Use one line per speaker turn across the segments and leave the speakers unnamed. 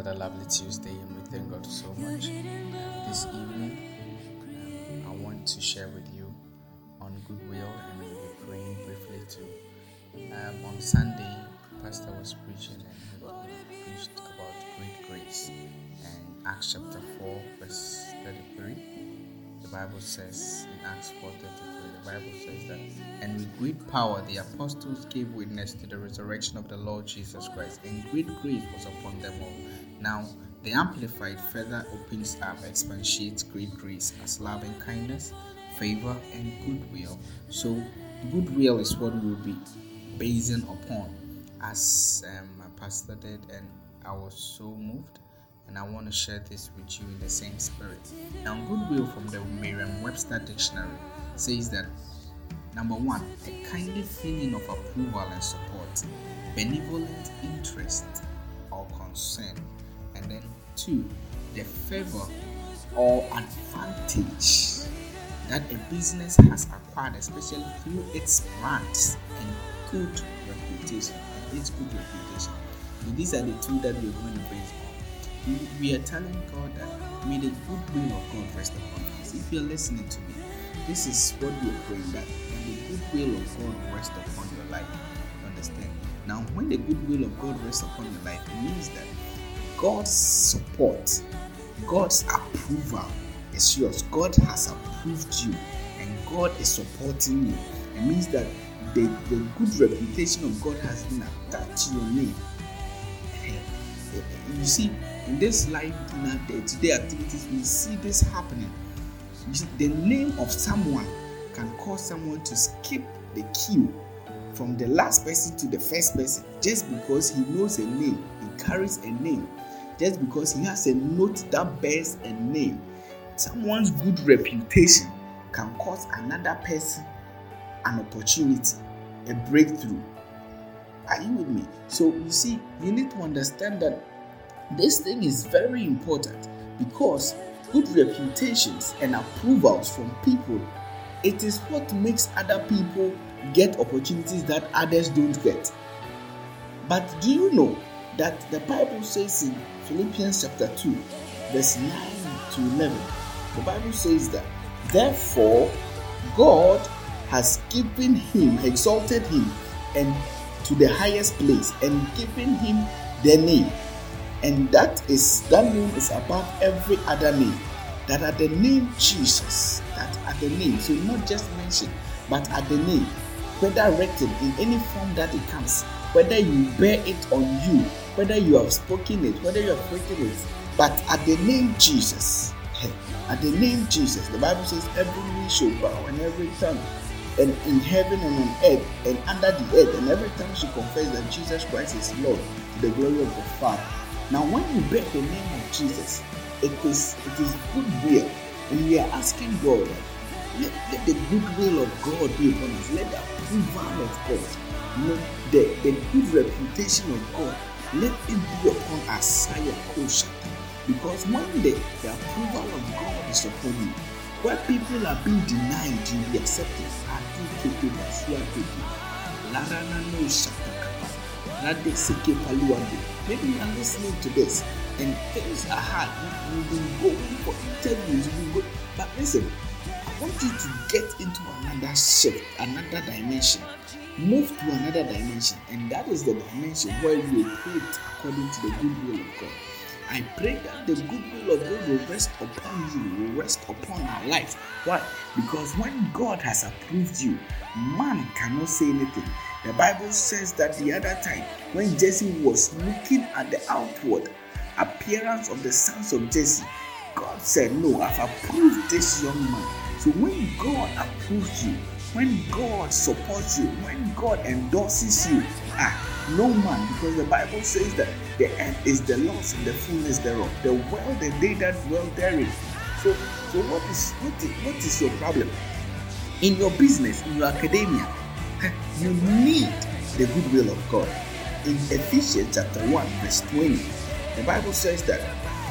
another lovely Tuesday, and we thank God so much. this evening, um, I want to share with you on goodwill, and we'll be praying briefly too. Um, on Sunday, Pastor was preaching, and he preached about great grace. And Acts chapter 4, verse 33, the Bible says in Acts 4 33, the Bible says that, and with great power the apostles gave witness to the resurrection of the Lord Jesus Christ, and great grace was upon them all. Now, the Amplified further opens up, expatiates great grace as love and kindness, favor, and goodwill. So, goodwill is what we will be basing upon, as um, my pastor did, and I was so moved and I want to share this with you in the same spirit. Now, goodwill from the Merriam Webster Dictionary says that number one, a kindly feeling of approval and support, benevolent interest or concern, and then two, the favor or advantage that a business has acquired, especially through its brands and good reputation. And its good reputation. So these are the two that we're going to base on. We are telling God that may the goodwill of God rest upon us. If you're listening to me, this is what we are praying that the goodwill of God rest upon your life. You understand? Now, when the goodwill of God rests upon your life, it means that God's support, God's approval is yours. God has approved you, and God is supporting you. It means that the, the good reputation of God has been attached to your name. Eh, eh, you see, in this life, in our day-to-day activities, we see this happening the name of someone can cause someone to skip the queue from the last person to the first person just because he knows a name, he carries a name, just because he has a note that bears a name. Someone's good reputation can cause another person an opportunity, a breakthrough. Are you with me? So, you see, you need to understand that this thing is very important because good reputations and approvals from people, it is what makes other people get opportunities that others don't get. But do you know that the Bible says in Philippians chapter 2, verse 9 to 11, the Bible says that, therefore, God has given him, exalted him, and to the highest place, and given him the name and that is that name is above every other name. That at the name Jesus, that at the name, so not just mentioned, but at the name, whether written in any form that it comes, whether you bear it on you, whether you have spoken it, whether you have written it, but at the name Jesus, eh, at the name Jesus, the Bible says every knee shall bow and every tongue, and in heaven and on earth and under the earth, and every tongue shall confess that Jesus Christ is Lord to the glory of the Father. Now, when you bear the name of Jesus, it is it is goodwill, and we are asking God, let, let the goodwill of God be upon us. Let the approval of God, you know, the, the good reputation of God, let it be upon us. Because one day the approval of God is upon you. Where people are being denied, you will be accepted. Maybe you are listening to this and things are hard. You've been going for interviews, you've been but listen, want you to get into another shift, another dimension. Move to another dimension, and that is the dimension where you equipped according to the good will of God. I pray that the good will of God will rest upon you, will rest upon our lives. Why? Because when God has approved you, man cannot say anything. The Bible says that the other time when Jesse was looking at the outward appearance of the sons of Jesse, God said, No, I've approved this young man. So when God approves you, when God supports you, when God endorses you, ah, no man, because the Bible says that the end is the loss and the fullness thereof, the world and they that dwell therein. So, so what is what is, what is your problem? In your business, in your academia, you need the goodwill of God. In Ephesians chapter 1, verse 20, the Bible says that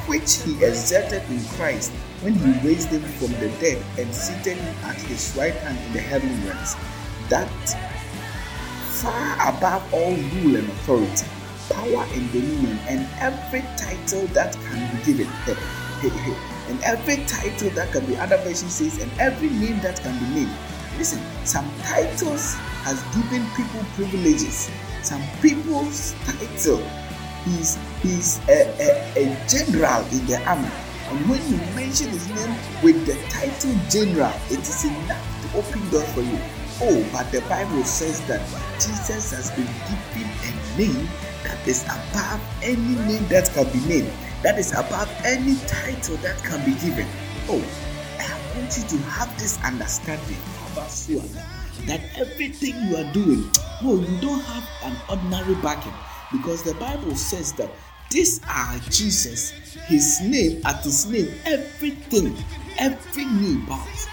which he exerted in Christ when he raised him from the dead and seated him at his right hand in the heavenly realms, that far above all rule and authority, power and dominion and every title that can be given. and every title that can be, other version says, and every name that can be named. Listen, some titles has given people privileges. Some people's title is he's a, a, a general in the army. And when you mention his name with the title general, it is enough to open doors for you. Oh, but the Bible says that Jesus has been given a name that is above any name that can be named, that is above any title that can be given. Oh, I want you to have this understanding that everything you are doing, no, you don't have an ordinary backing because the Bible says that these are Jesus, his name, at his name, everything, every knee bows.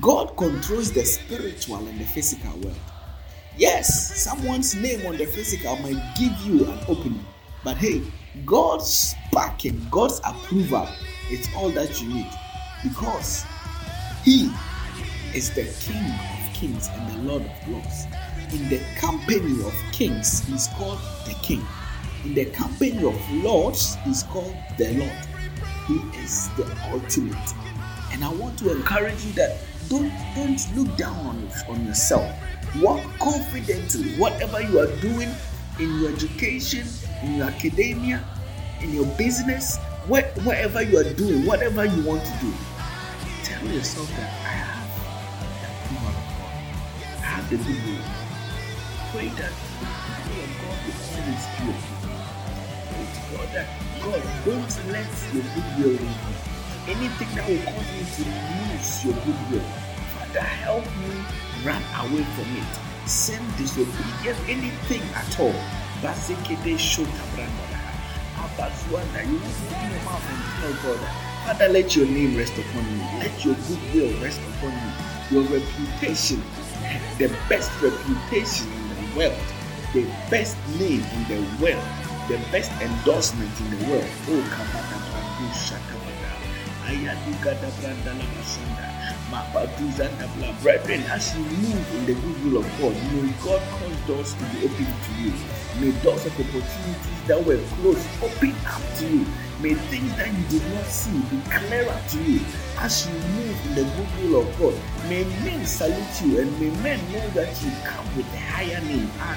God controls the spiritual and the physical world. Yes, someone's name on the physical might give you an opening, but hey, God's backing, God's approval, it's all that you need because He is the King of kings and the Lord of lords. In the company of kings, He's called the King. In the company of lords, He's called the Lord. He is the ultimate. And I want to encourage you that don't don't look down on, on yourself Walk confidently. Whatever you are doing in your education, in your academia, in your business, where, you are doing, whatever you want to do, tell yourself that I have the God. I have the good. Pray that the will of God will always be God that God don't let your good will leave you. Anything that will cause you to lose your good will, Father, help me run away from it. Sin, disobedience, anything at all. Basikede shota branda. Abazuanda, you must open your mouth and tell God, Father, let your name rest upon me. Let your goodwill rest upon me. Your reputation, the best reputation in the world, the best name in the world, the best endorsement in the world. Oh, Kabata Brandu Shatabada. Ayadu Gada Branda Lamasanda. Brethren, as you move in the good will of God, may God cause doors to be open to you. May doors of opportunities that were closed open up to you. May things that you did not see be clearer to you as you move in the good will of God. May men salute you and may men know that you come with a higher name. Ah,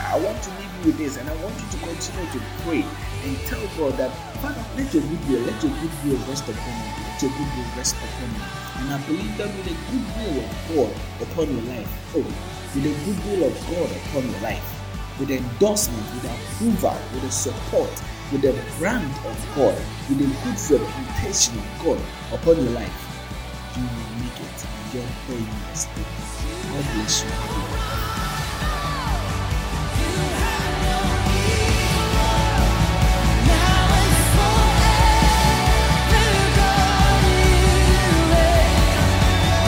I want to leave you with this and I want you to continue to pray and tell God that, Father, let your good will, let your good will rest upon me. Let your good will rest upon me. And I believe that with the goodwill of God upon your life, oh, with a good will of God upon your life, with endorsement, with approval, with the support, with the brand of God, with the good reputation of God upon your life, you will make it. Enjoy 10 years. God bless you.